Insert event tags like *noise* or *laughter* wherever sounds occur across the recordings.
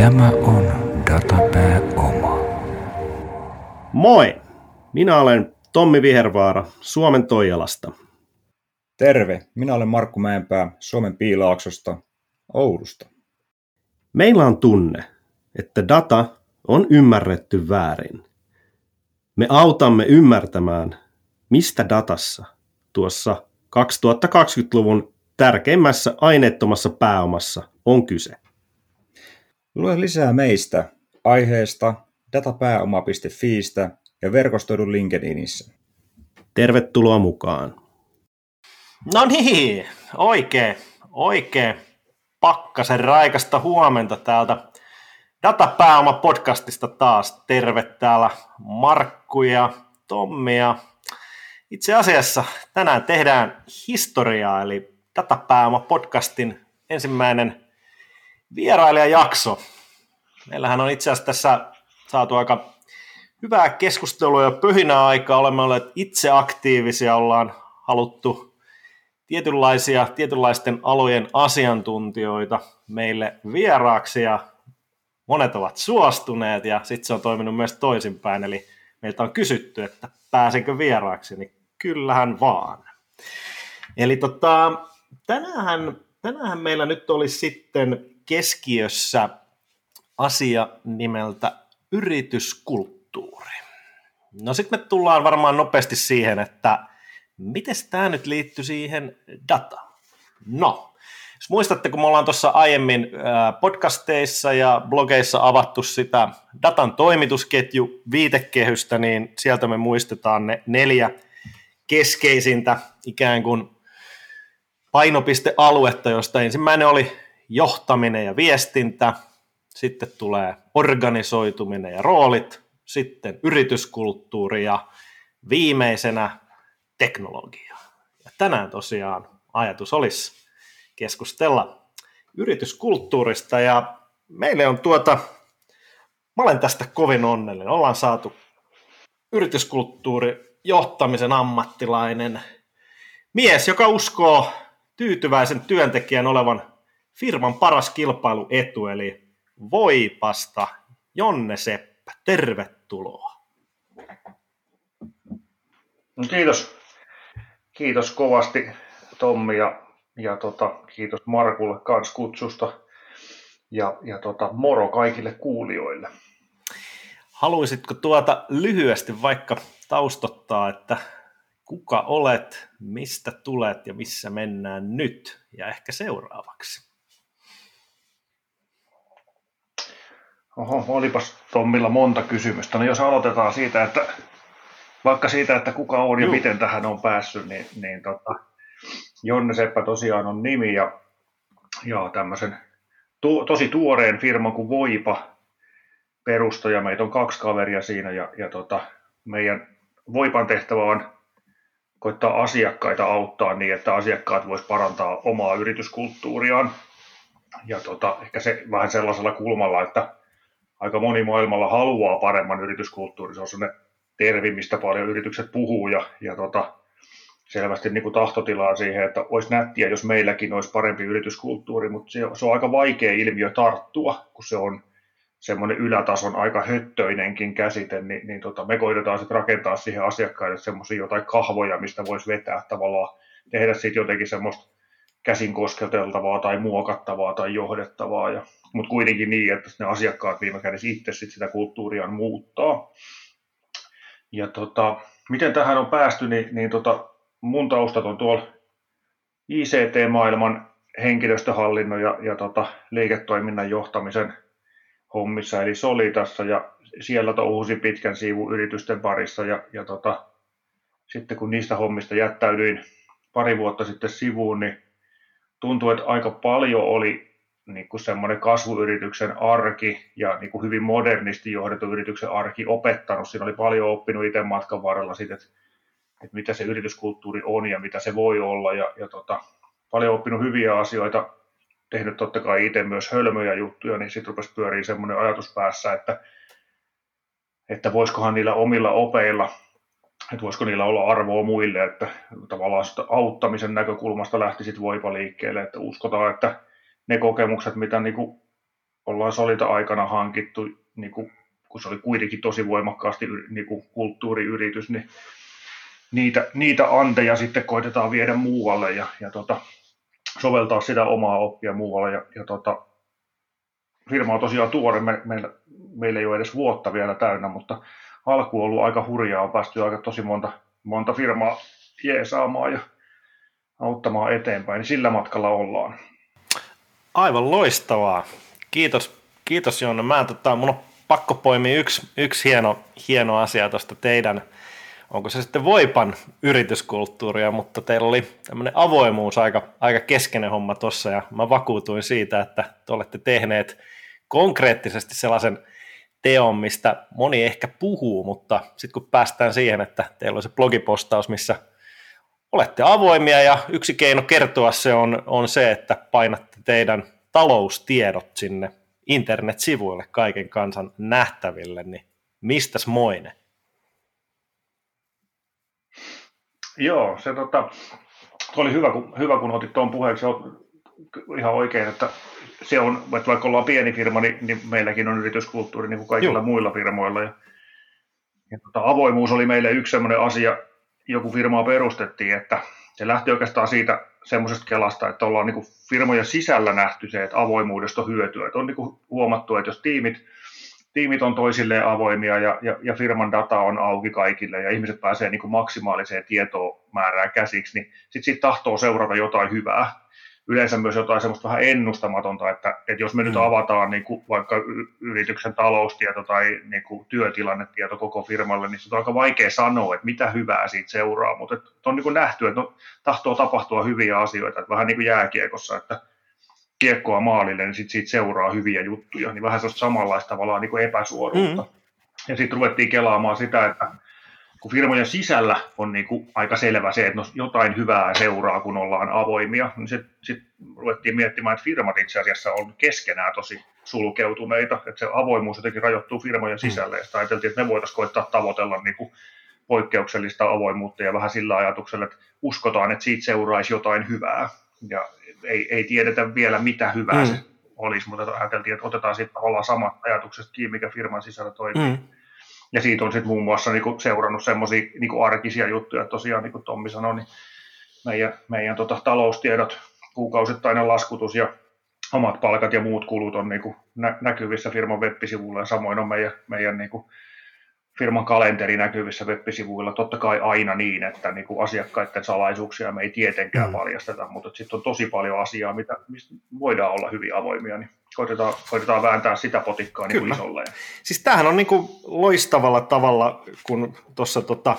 Tämä on Datapääoma. Moi! Minä olen Tommi Vihervaara Suomen Toijalasta. Terve, minä olen Markku Mäenpää Suomen Piilaaksosta, Oulusta. Meillä on tunne, että data on ymmärretty väärin. Me autamme ymmärtämään, mistä datassa tuossa 2020-luvun tärkeimmässä aineettomassa pääomassa on kyse. Lue lisää meistä aiheesta datapääoma.fiistä ja verkostoidun LinkedInissä. Tervetuloa mukaan. No niin, oikein, oikein pakkasen raikasta huomenta täältä Datapääoma podcastista taas. Terve täällä Markku ja Tommi ja itse asiassa tänään tehdään historiaa, eli Datapääoma podcastin ensimmäinen vierailijajakso. Meillähän on itse asiassa tässä saatu aika hyvää keskustelua ja pöhinää aikaa. Olemme olleet itse aktiivisia, ollaan haluttu tietynlaisia, tietynlaisten alojen asiantuntijoita meille vieraaksi ja monet ovat suostuneet ja sitten se on toiminut myös toisinpäin. Eli meiltä on kysytty, että pääsenkö vieraaksi, niin kyllähän vaan. Eli tota, tänään, meillä nyt olisi sitten keskiössä asia nimeltä yrityskulttuuri. No sitten me tullaan varmaan nopeasti siihen, että miten tämä nyt liittyy siihen dataan? No, jos muistatte, kun me ollaan tuossa aiemmin podcasteissa ja blogeissa avattu sitä datan toimitusketju viitekehystä, niin sieltä me muistetaan ne neljä keskeisintä ikään kuin painopistealuetta, joista ensimmäinen oli johtaminen ja viestintä, sitten tulee organisoituminen ja roolit, sitten yrityskulttuuri ja viimeisenä teknologia. Ja tänään tosiaan ajatus olisi keskustella yrityskulttuurista ja meille on tuota, mä olen tästä kovin onnellinen, ollaan saatu yrityskulttuuri johtamisen ammattilainen mies, joka uskoo tyytyväisen työntekijän olevan firman paras kilpailuetu, eli Voipasta Jonne Seppä. Tervetuloa. No kiitos. Kiitos kovasti Tommi ja, ja tota, kiitos Markulle kans kutsusta ja, ja tota, moro kaikille kuulijoille. Haluaisitko tuota lyhyesti vaikka taustottaa, että kuka olet, mistä tulet ja missä mennään nyt ja ehkä seuraavaksi? Oho, olipas Tommilla monta kysymystä. No jos aloitetaan siitä, että vaikka siitä, että kuka on ja Juh. miten tähän on päässyt, niin, niin tota, Jonne Seppä tosiaan on nimi ja, ja tämmöisen tu, tosi tuoreen firman kuin Voipa perustaja. Meitä on kaksi kaveria siinä ja, ja tota, meidän Voipan tehtävä on koittaa asiakkaita auttaa niin, että asiakkaat vois parantaa omaa yrityskulttuuriaan. Ja tota, ehkä se vähän sellaisella kulmalla, että aika moni maailmalla haluaa paremman yrityskulttuurin. Se on sellainen tervi, mistä paljon yritykset puhuu ja, ja tota, selvästi niin kuin tahtotilaa siihen, että olisi nättiä, jos meilläkin olisi parempi yrityskulttuuri, mutta se, se on aika vaikea ilmiö tarttua, kun se on semmoinen ylätason aika höttöinenkin käsite, niin, niin tota, me koitetaan sitten rakentaa siihen asiakkaille semmoisia jotain kahvoja, mistä voisi vetää tavallaan, tehdä siitä jotenkin semmoista käsin kosketeltavaa tai muokattavaa tai johdettavaa, ja, mutta kuitenkin niin, että ne asiakkaat viime kädessä itse sit sitä kulttuuria muuttaa. Ja tota, miten tähän on päästy, niin, niin tota, mun taustat on tuolla ICT-maailman henkilöstöhallinnon ja, ja tota, liiketoiminnan johtamisen hommissa, eli Solitassa, ja siellä touhusin pitkän siivun yritysten parissa, ja, ja tota, sitten kun niistä hommista jättäydyin pari vuotta sitten sivuun, niin tuntui, että aika paljon oli niin kuin semmoinen kasvuyrityksen arki ja niin kuin hyvin modernisti johdettu yrityksen arki opettanut. Siinä oli paljon oppinut itse matkan varrella siitä, että, että mitä se yrityskulttuuri on ja mitä se voi olla. Ja, ja tota, paljon oppinut hyviä asioita, tehnyt totta kai itse myös hölmöjä juttuja, niin sitten rupesi pyöriä semmoinen ajatus päässä, että, että voisikohan niillä omilla opeilla että voisiko niillä olla arvoa muille, että tavallaan sitä auttamisen näkökulmasta lähti sitten voipa liikkeelle, että uskotaan, että ne kokemukset, mitä niin kuin ollaan solita-aikana hankittu, niin kuin, kun se oli kuitenkin tosi voimakkaasti niin kuin kulttuuriyritys, niin niitä, niitä anteja sitten koitetaan viedä muualle ja, ja tota, soveltaa sitä omaa oppia muualle. Ja, ja tota, firma on tosiaan tuore, me, meillä, meillä ei ole edes vuotta vielä täynnä, mutta alku on ollut aika hurjaa, on päästy aika tosi monta, monta firmaa jeesaamaan ja auttamaan eteenpäin, niin sillä matkalla ollaan. Aivan loistavaa. Kiitos, kiitos Jonne. Mä, tota, mun on pakko poimia yksi, yksi hieno, hieno asia tuosta teidän, onko se sitten Voipan yrityskulttuuria, mutta teillä oli tämmöinen avoimuus aika, aika keskeinen homma tuossa ja mä vakuutuin siitä, että te olette tehneet konkreettisesti sellaisen teon, mistä moni ehkä puhuu, mutta sitten kun päästään siihen, että teillä on se blogipostaus, missä olette avoimia ja yksi keino kertoa se on, on se, että painatte teidän taloustiedot sinne internetsivuille kaiken kansan nähtäville, niin mistäs moine? Joo, se tota, oli hyvä, kun, hyvä, kun otit tuon puheeksi. ihan oikein, että se on, että vaikka ollaan pieni firma, niin, niin meilläkin on yrityskulttuuri niin kuin kaikilla Joo. muilla firmoilla. Ja, ja tota, avoimuus oli meille yksi sellainen asia, joku firmaa perustettiin, että se lähti oikeastaan siitä semmoisesta kelasta, että ollaan niin firmojen sisällä nähty se, että avoimuudesta on hyötyä. Että on niin huomattu, että jos tiimit, tiimit on toisilleen avoimia ja, ja, ja firman data on auki kaikille ja ihmiset pääsee niin maksimaaliseen tietomäärään käsiksi, niin sitten siitä tahtoo seurata jotain hyvää yleensä myös jotain semmoista vähän ennustamatonta, että, että jos me nyt mm. avataan niin kuin vaikka yrityksen taloustieto tai niin kuin työtilannetieto koko firmalle, niin se on aika vaikea sanoa, että mitä hyvää siitä seuraa, mutta että on niin kuin nähty, että no, tahtoo tapahtua hyviä asioita, että vähän niin kuin jääkiekossa, että kiekkoa maalille, niin sit siitä seuraa hyviä juttuja, niin vähän sellaista samanlaista tavallaan niin kuin epäsuoruutta. Mm. Ja sitten ruvettiin kelaamaan sitä, että kun firmojen sisällä on niin kuin aika selvä se, että no jotain hyvää seuraa, kun ollaan avoimia, niin sitten sit ruvettiin miettimään, että firmat itse asiassa on keskenään tosi sulkeutuneita, että se avoimuus jotenkin rajoittuu firmojen mm. sisälle, ja ajateltiin, että me voitaisiin koittaa tavoitella niin kuin poikkeuksellista avoimuutta ja vähän sillä ajatuksella, että uskotaan, että siitä seuraisi jotain hyvää, ja ei, ei tiedetä vielä, mitä hyvää mm. se olisi, mutta ajateltiin, että otetaan sitten tavallaan samat ajatukset kiinni, mikä firman sisällä toimii. Mm ja siitä on sitten muun muassa niin kuin seurannut semmoisia niin arkisia juttuja, että tosiaan niin kuin Tommi sanoi, niin meidän, meidän tota, taloustiedot, kuukausittainen laskutus ja omat palkat ja muut kulut on niin kuin nä- näkyvissä firman web-sivuilla ja samoin on meidän, meidän niin kuin firman kalenteri näkyvissä web-sivuilla. Totta kai aina niin, että niin kuin asiakkaiden salaisuuksia me ei tietenkään mm. paljasteta, mutta sitten on tosi paljon asiaa, mitä, mistä voidaan olla hyvin avoimia, niin koitetaan, koitetaan vääntää sitä potikkaa niin kuin isolle. Siis tämähän on niin kuin loistavalla tavalla, kun tuossa tota,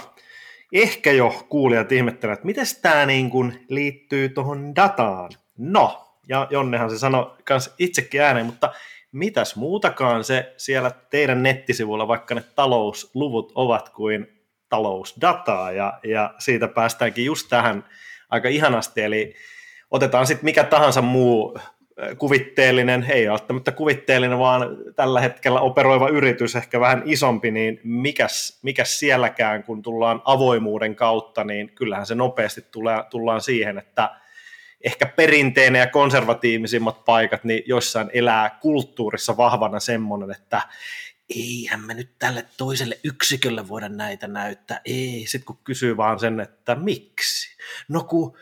ehkä jo kuulijat ihmettelevät, että miten tämä niin kuin liittyy tuohon dataan. No, ja Jonnehan se sanoi itsekin ääneen, mutta mitäs muutakaan se siellä teidän nettisivuilla, vaikka ne talousluvut ovat kuin talousdataa, ja, ja siitä päästäänkin just tähän aika ihanasti, eli otetaan sitten mikä tahansa muu kuvitteellinen, ei välttämättä kuvitteellinen, vaan tällä hetkellä operoiva yritys, ehkä vähän isompi, niin mikäs, mikäs sielläkään, kun tullaan avoimuuden kautta, niin kyllähän se nopeasti tulee, tullaan siihen, että ehkä perinteinen ja konservatiivisimmat paikat, niin jossain elää kulttuurissa vahvana semmoinen, että eihän me nyt tälle toiselle yksikölle voida näitä näyttää. Ei, sitten kun kysyy vaan sen, että miksi? No kun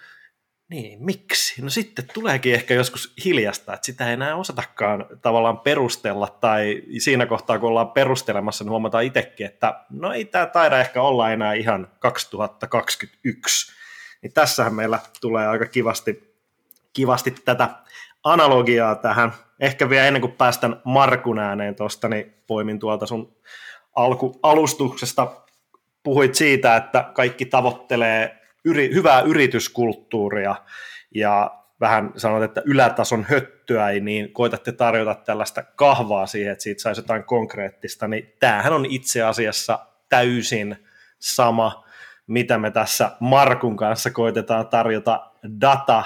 niin, miksi? No sitten tuleekin ehkä joskus hiljasta, että sitä ei enää osatakaan tavallaan perustella, tai siinä kohtaa, kun ollaan perustelemassa, niin huomataan itsekin, että no ei tämä taida ehkä olla enää ihan 2021. Niin tässähän meillä tulee aika kivasti, kivasti tätä analogiaa tähän. Ehkä vielä ennen kuin päästän Markun ääneen tuosta, niin poimin tuolta sun alku, alustuksesta. Puhuit siitä, että kaikki tavoittelee yri, hyvää yrityskulttuuria ja vähän sanot, että ylätason höttyä, niin koitatte tarjota tällaista kahvaa siihen, että siitä saisi jotain konkreettista, niin tämähän on itse asiassa täysin sama, mitä me tässä Markun kanssa koitetaan tarjota data.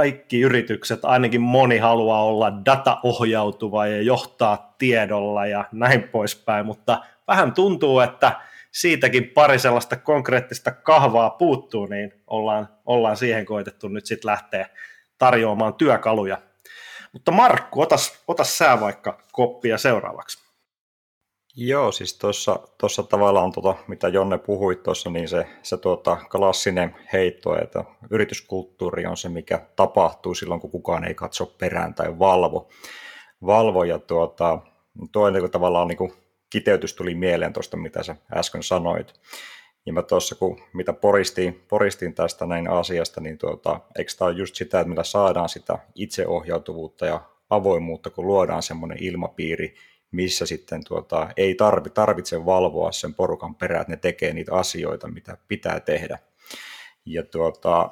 Kaikki yritykset, ainakin moni haluaa olla dataohjautuva ja johtaa tiedolla ja näin poispäin, mutta vähän tuntuu, että siitäkin pari sellaista konkreettista kahvaa puuttuu, niin ollaan, ollaan siihen koitettu nyt sitten lähteä tarjoamaan työkaluja. Mutta Markku, otas, otas sä vaikka koppia seuraavaksi. Joo, siis tuossa tavallaan on tuota, mitä Jonne puhui tuossa, niin se, se tuota, klassinen heitto, että yrityskulttuuri on se, mikä tapahtuu silloin, kun kukaan ei katso perään tai valvo. valvo ja tuota, toinen niin tavallaan niin kuin kiteytys tuli mieleen tuosta, mitä sä äsken sanoit. Ja mä tuossa, kun mitä poristiin, poristiin tästä näin asiasta, niin tuota, eikö tämä ole just sitä, että millä saadaan sitä itseohjautuvuutta ja avoimuutta, kun luodaan semmoinen ilmapiiri, missä sitten tuota, ei tarvi, tarvitse valvoa sen porukan perään, että ne tekee niitä asioita, mitä pitää tehdä. Ja tuota,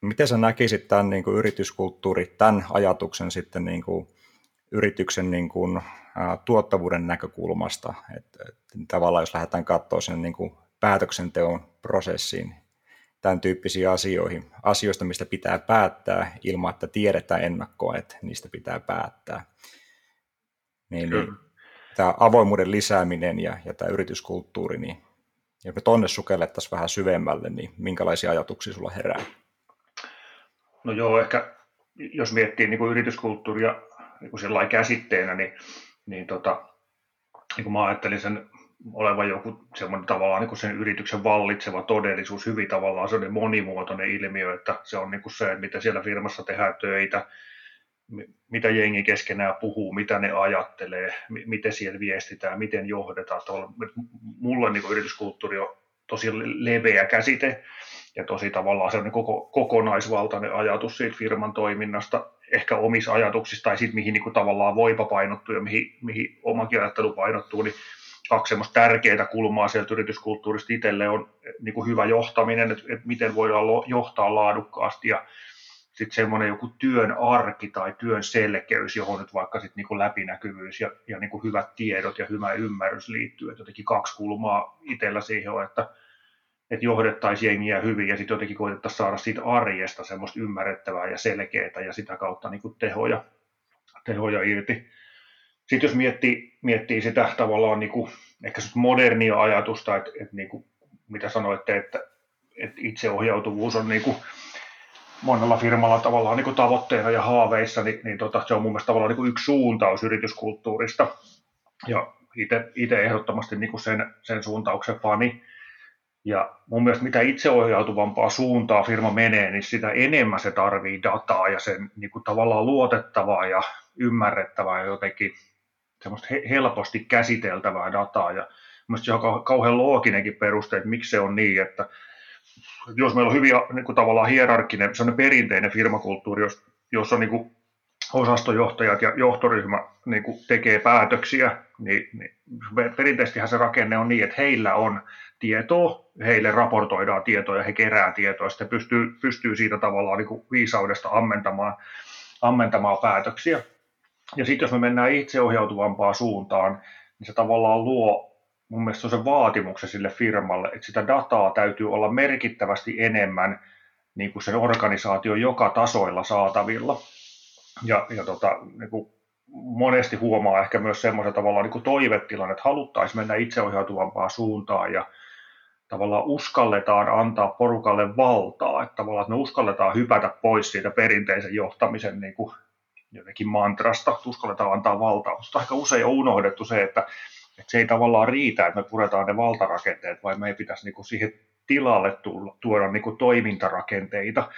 miten sä näkisit tämän niin kuin yrityskulttuuri, tämän ajatuksen sitten niin kuin yrityksen niin kuin, ä, tuottavuuden näkökulmasta, että, että tavallaan jos lähdetään katsoa sen niin kuin päätöksenteon prosessiin, tämän tyyppisiin asioihin, asioista, mistä pitää päättää ilman, että tiedetään ennakkoon, että niistä pitää päättää. Niin, niin tämä avoimuuden lisääminen ja, ja tämä yrityskulttuuri, niin ja me tonne sukellettaisiin vähän syvemmälle, niin minkälaisia ajatuksia sulla herää? No joo, ehkä jos miettii niin kuin yrityskulttuuria niin kuin käsitteenä, niin, niin, tota, niin kuin mä ajattelin sen olevan joku semmoinen tavallaan niin kuin sen yrityksen vallitseva todellisuus, hyvin tavallaan sellainen monimuotoinen ilmiö, että se on niin kuin se, mitä siellä firmassa tehdään töitä, mitä jengi keskenään puhuu, mitä ne ajattelee, miten siellä viestitään, miten johdetaan. Tuolla, mulla niin yrityskulttuuri on tosi leveä käsite ja tosi tavallaan sellainen koko, kokonaisvaltainen ajatus siitä firman toiminnasta, ehkä omissa ajatuksissa tai siitä, mihin niin kuin tavallaan voipa painottuu ja mihin, mihin omakin ajattelu painottuu, niin kaksi semmoista tärkeää kulmaa sieltä yrityskulttuurista itselle on niin kuin hyvä johtaminen, että, että miten voidaan johtaa laadukkaasti ja sitten semmoinen joku työn arki tai työn selkeys, johon nyt vaikka sitten niin läpinäkyvyys ja, ja niin kuin hyvät tiedot ja hyvä ymmärrys liittyy. Että jotenkin kaksi kulmaa itsellä siihen on, että, että johdettaisiin jengiä hyvin ja sitten jotenkin koitettaisiin saada siitä arjesta semmoista ymmärrettävää ja selkeää ja sitä kautta niin kuin tehoja, tehoja irti. Sitten jos miettii, miettii sitä tavallaan niin kuin, ehkä modernia ajatusta, että, että niin kuin, mitä sanoitte, että, että itseohjautuvuus on niin kuin, monella firmalla tavallaan niin kuin tavoitteena ja haaveissa, niin, niin tota, se on mun mielestä tavallaan niin kuin yksi suuntaus yrityskulttuurista. Ja itse ehdottomasti niin kuin sen, sen suuntauksen fani. Ja mun mielestä mitä itseohjautuvampaa suuntaa firma menee, niin sitä enemmän se tarvii dataa ja sen niin kuin tavallaan luotettavaa ja ymmärrettävää ja jotenkin semmoista helposti käsiteltävää dataa. Ja mun se on kauhean looginenkin peruste, että miksi se on niin, että jos meillä on hyvin niin kuin tavallaan hierarkkinen, se on perinteinen firmakulttuuri, jos, jossa niin kuin osastojohtajat ja johtoryhmä niin kuin tekee päätöksiä, niin, niin perinteisesti se rakenne on niin, että heillä on tietoa, heille raportoidaan tietoa ja he kerää tietoa, ja sitten pystyy, pystyy siitä tavallaan niin kuin viisaudesta ammentamaan, ammentamaan päätöksiä. Ja sitten jos me mennään itseohjautuvampaan suuntaan, niin se tavallaan luo mun mielestä on se vaatimuksen sille firmalle, että sitä dataa täytyy olla merkittävästi enemmän niin kuin sen organisaation joka tasoilla saatavilla. Ja, ja tota, niin kuin monesti huomaa ehkä myös semmoisen tavallaan niin kuin että haluttaisiin mennä itseohjautuvampaan suuntaan ja tavallaan uskalletaan antaa porukalle valtaa, että tavallaan että me uskalletaan hypätä pois siitä perinteisen johtamisen niin kuin jotenkin mantrasta, uskalletaan antaa valtaa, mutta aika usein on unohdettu se, että että se ei tavallaan riitä, että me puretaan ne valtarakenteet, vaan me ei pitäisi niin kuin siihen tilalle tulla, tuoda niin kuin toimintarakenteita.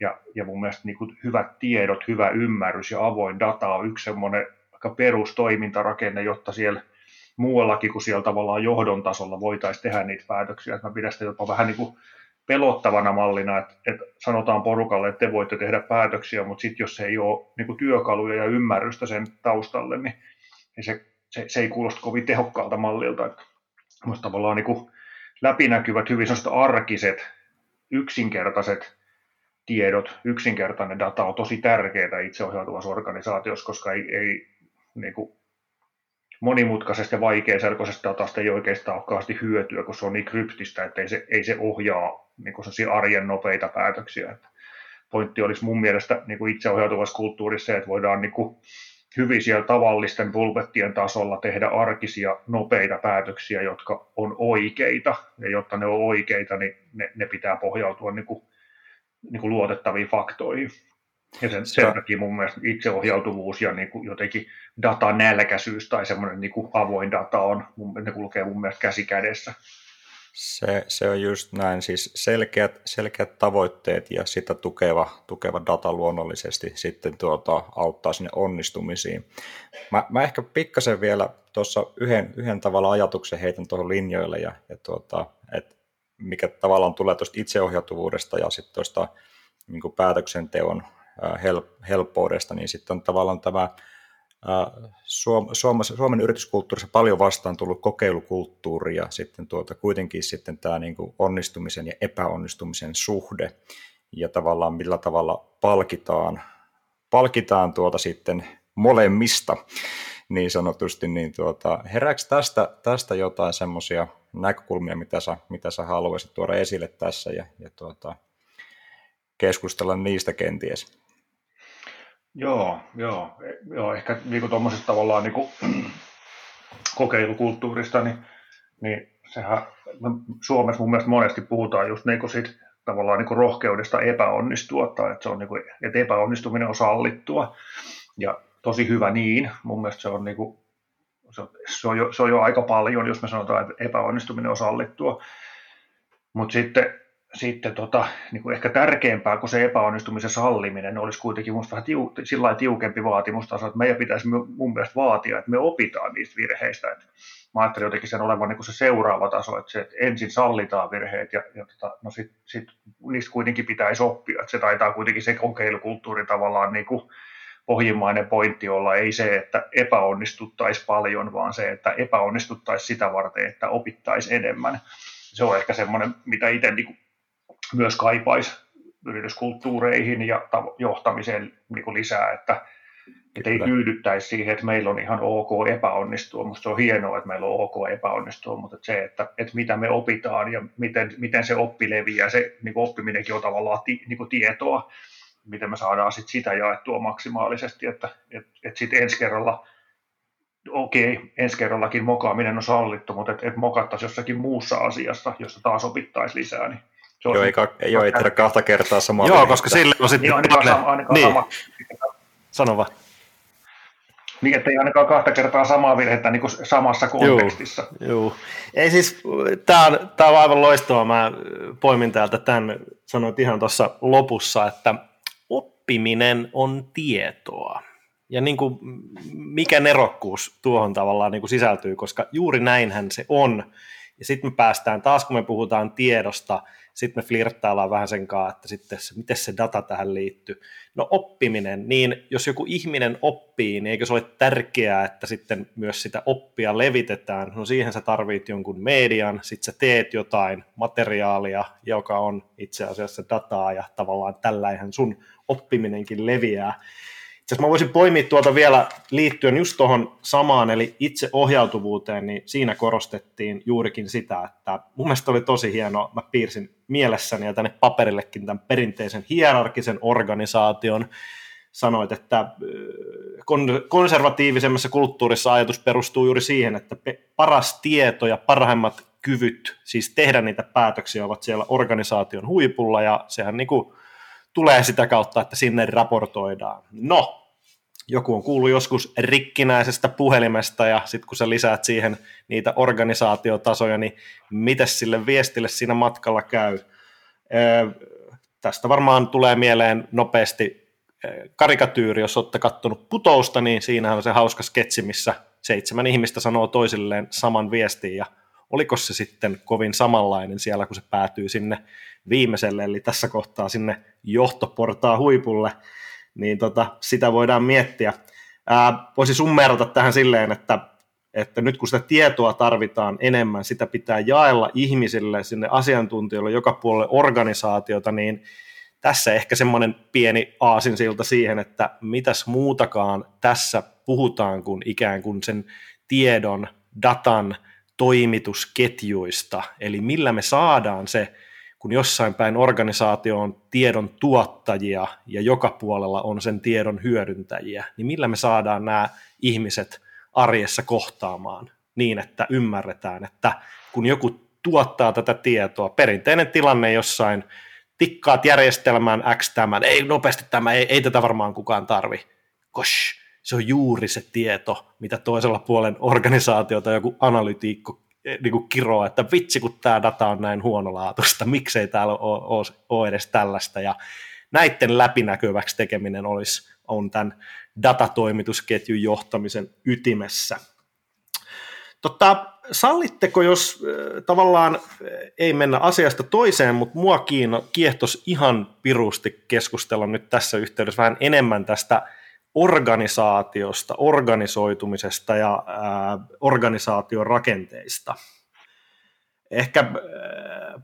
Ja, ja mun mielestä niin kuin hyvät tiedot, hyvä ymmärrys ja avoin data on yksi semmoinen aika perustoimintarakenne, jotta siellä muuallakin kuin siellä tavallaan johdon tasolla voitaisiin tehdä niitä päätöksiä. Että mä pidän sitä jopa vähän niin kuin pelottavana mallina, että, että sanotaan porukalle, että te voitte tehdä päätöksiä, mutta sitten jos ei ole niin kuin työkaluja ja ymmärrystä sen taustalle, niin, niin se se, se ei kuulosta kovin tehokkaalta mallilta. Että tavallaan niin kuin läpinäkyvät, hyvin arkiset, yksinkertaiset tiedot, yksinkertainen data on tosi tärkeää itseohjautuvassa organisaatiossa, koska ei, ei niin kuin monimutkaisesta ja vaikeaselkoisesta datasta ei oikeastaan ole kauheasti hyötyä, kun se on niin kryptistä, että ei se, ei se ohjaa niin kuin arjen nopeita päätöksiä. Että pointti olisi mun mielestä niin kuin itseohjautuvassa kulttuurissa että voidaan niin kuin hyvin siellä tavallisten pulpettien tasolla tehdä arkisia, nopeita päätöksiä, jotka on oikeita. Ja jotta ne on oikeita, niin ne, ne pitää pohjautua niin kuin, niin kuin luotettaviin faktoihin. Ja sen, sen takia mun mielestä itseohjautuvuus ja niin kuin jotenkin datanälkäisyys tai semmoinen niin kuin avoin data on, ne kulkee mun mielestä käsi kädessä. Se, se on just näin, siis selkeät, selkeät tavoitteet ja sitä tukeva, tukeva data luonnollisesti sitten tuota, auttaa sinne onnistumisiin. Mä, mä ehkä pikkasen vielä tuossa yhden, yhden tavalla ajatuksen heitän tuohon linjoille, ja, ja tuota, et mikä tavallaan tulee tuosta itseohjautuvuudesta ja sitten tuosta niin päätöksenteon hel, helppoudesta, niin sitten on tavallaan tämä Suom, Suomen yrityskulttuurissa paljon vastaan tullut kokeilukulttuuri ja sitten tuota, kuitenkin sitten tämä niin kuin onnistumisen ja epäonnistumisen suhde ja tavallaan millä tavalla palkitaan, palkitaan tuota sitten molemmista niin sanotusti, niin tuota, herääkö tästä, tästä jotain semmoisia näkökulmia, mitä sä, mitä sä haluaisit tuoda esille tässä ja, ja tuota, keskustella niistä kenties? Joo, joo, joo ehkä niin tuommoisesta tavallaan niin kuin, *clears throat* kokeilukulttuurista, niin, niin sehän Suomessa mun mielestä monesti puhutaan just niin kuin sit, tavallaan niin kuin rohkeudesta epäonnistua, tai että, se on niin kuin, että epäonnistuminen on sallittua, ja tosi hyvä niin, mun mielestä se on, niin kuin, se on, se on, jo, se on jo aika paljon, jos me sanotaan, että epäonnistuminen on sallittua, mutta sitten sitten tota, niin kuin ehkä tärkeämpää kuin se epäonnistumisen salliminen olisi kuitenkin minusta vähän tiu, sillä tiukempi vaatimustaso, että meidän pitäisi mun mielestä vaatia, että me opitaan niistä virheistä. Että mä ajattelin jotenkin sen olevan niin kuin se seuraava taso, että, se, että ensin sallitaan virheet ja, ja tota, no sit, sit, niistä kuitenkin pitäisi oppia. Että se taitaa kuitenkin se kokeilukulttuuri tavallaan niin kuin pohjimmainen pointti olla ei se, että epäonnistuttaisiin paljon, vaan se, että epäonnistuttaisiin sitä varten, että opittaisiin enemmän. Se on ehkä semmoinen, mitä itse niin myös kaipaisi yrityskulttuureihin ja johtamiseen niin kuin lisää, että, että ei tyydyttäisi siihen, että meillä on ihan ok epäonnistua. Minusta se on hienoa, että meillä on ok epäonnistua, mutta se, että, että mitä me opitaan ja miten, miten se oppi leviää, se niin kuin oppiminenkin on tavallaan ti, niin kuin tietoa, miten me saadaan sit sitä jaettua maksimaalisesti, että, että, että sitten ensi kerralla okei, ensi kerrallakin mokaaminen on sallittu, mutta että, että mokattaisiin jossakin muussa asiassa, jossa taas opittaisiin lisää, niin joo, ei, ka- joo, ei tehdä kahta kertaa samaa Joo, virhettä. koska sille on sitten... Niin, ainakaan, sama, ainakaan niin. sama. Sano vaan. Niin, että ei ainakaan kahta kertaa samaa virhettä niin kuin samassa kontekstissa. Joo, joo. Ei siis, tämä on, tämä on aivan loistavaa. Mä poimin täältä tämän, sanoit ihan tuossa lopussa, että oppiminen on tietoa. Ja niin kuin, mikä nerokkuus tuohon tavallaan niin kuin sisältyy, koska juuri näinhän se on. Ja sitten me päästään taas, kun me puhutaan tiedosta, sitten me flirttaillaan vähän sen kanssa, että sitten se, miten se data tähän liittyy. No oppiminen, niin jos joku ihminen oppii, niin eikö se ole tärkeää, että sitten myös sitä oppia levitetään? No siihen sä tarvit jonkun median, sitten sä teet jotain materiaalia, joka on itse asiassa dataa ja tavallaan tällähän sun oppiminenkin leviää asiassa mä voisin poimia tuolta vielä liittyen just tuohon samaan, eli itseohjautuvuuteen, niin siinä korostettiin juurikin sitä, että mun mielestä oli tosi hieno, mä piirsin mielessäni ja tänne paperillekin tämän perinteisen hierarkisen organisaation, sanoit, että konservatiivisemmassa kulttuurissa ajatus perustuu juuri siihen, että paras tieto ja parhaimmat kyvyt, siis tehdä niitä päätöksiä, ovat siellä organisaation huipulla, ja sehän niin kuin tulee sitä kautta, että sinne raportoidaan. No, joku on kuullut joskus rikkinäisestä puhelimesta ja sitten kun sä lisäät siihen niitä organisaatiotasoja, niin miten sille viestille siinä matkalla käy? Ee, tästä varmaan tulee mieleen nopeasti karikatyyri, jos olette kattonut putousta, niin siinähän on se hauska sketsi, missä seitsemän ihmistä sanoo toisilleen saman viestin ja oliko se sitten kovin samanlainen siellä, kun se päätyy sinne viimeiselle, eli tässä kohtaa sinne johtoportaa huipulle, niin tota, sitä voidaan miettiä. Ää, voisi summerata tähän silleen, että, että nyt kun sitä tietoa tarvitaan enemmän, sitä pitää jaella ihmisille, sinne asiantuntijoille, joka puolelle organisaatiota, niin tässä ehkä semmoinen pieni aasinsilta siihen, että mitäs muutakaan tässä puhutaan kuin ikään kuin sen tiedon, datan toimitusketjuista, eli millä me saadaan se kun jossain päin organisaatio on tiedon tuottajia ja joka puolella on sen tiedon hyödyntäjiä, niin millä me saadaan nämä ihmiset arjessa kohtaamaan niin, että ymmärretään, että kun joku tuottaa tätä tietoa, perinteinen tilanne jossain tikkaat järjestelmään X tämän, ei nopeasti tämä, ei, ei tätä varmaan kukaan tarvi. Kosh, se on juuri se tieto, mitä toisella puolen organisaatiota joku analytiikko eh, niin kuin kiroo, että vitsi kun tämä data on näin huonolaatuista, *laughs* miksei täällä ole, ole, edes tällaista, ja näiden läpinäkyväksi tekeminen olisi, on tämän datatoimitusketjun johtamisen ytimessä. Totta, sallitteko, jos äh, tavallaan äh, ei mennä asiasta toiseen, mutta mua kiehtos ihan pirusti keskustella nyt tässä yhteydessä vähän enemmän tästä organisaatiosta, organisoitumisesta ja äh, organisaation rakenteista. Ehkä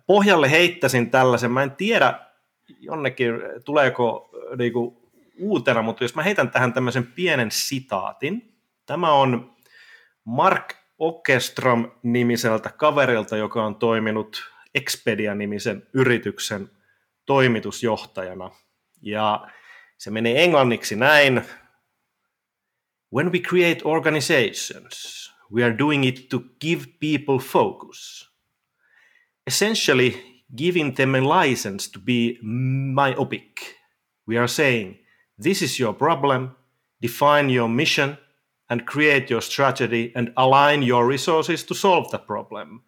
pohjalle heittäisin tällaisen, mä en tiedä jonnekin tuleeko niinku, uutena, mutta jos mä heitän tähän tämmöisen pienen sitaatin, tämä on Mark Okestrom-nimiseltä kaverilta, joka on toiminut Expedia-nimisen yrityksen toimitusjohtajana. Ja se menee englanniksi näin. When we create organizations, we are doing it to give people focus. Essentially, giving them a license to be myopic. We are saying, this is your problem, define your mission, and create your strategy and align your resources to solve the problem.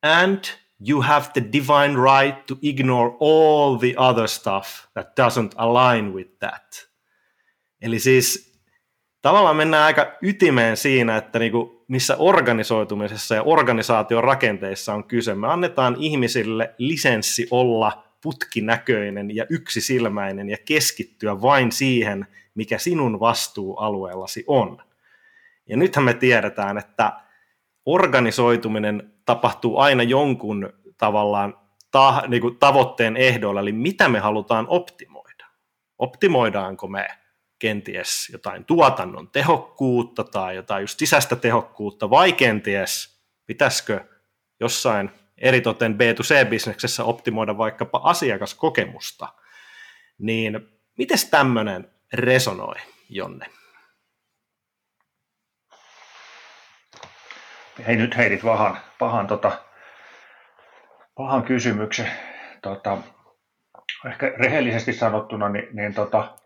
And you have the divine right to ignore all the other stuff that doesn't align with that. Eli siis tavallaan mennään aika ytimeen siinä, että niinku missä organisoitumisessa ja organisaation rakenteissa on kyse. Me annetaan ihmisille lisenssi olla putkinäköinen ja yksisilmäinen ja keskittyä vain siihen, mikä sinun vastuualueellasi on. Ja nythän me tiedetään, että organisoituminen tapahtuu aina jonkun tavallaan ta, niin kuin tavoitteen ehdoilla, eli mitä me halutaan optimoida. Optimoidaanko me kenties jotain tuotannon tehokkuutta tai jotain just sisäistä tehokkuutta, vai kenties pitäisikö jossain eritoten B2C-bisneksessä optimoida vaikkapa asiakaskokemusta, niin miten tämmöinen resonoi, Jonne? Hei, nyt heitit pahan, pahan, tota, pahan kysymyksen. Tota, ehkä rehellisesti sanottuna, niin, niin tota,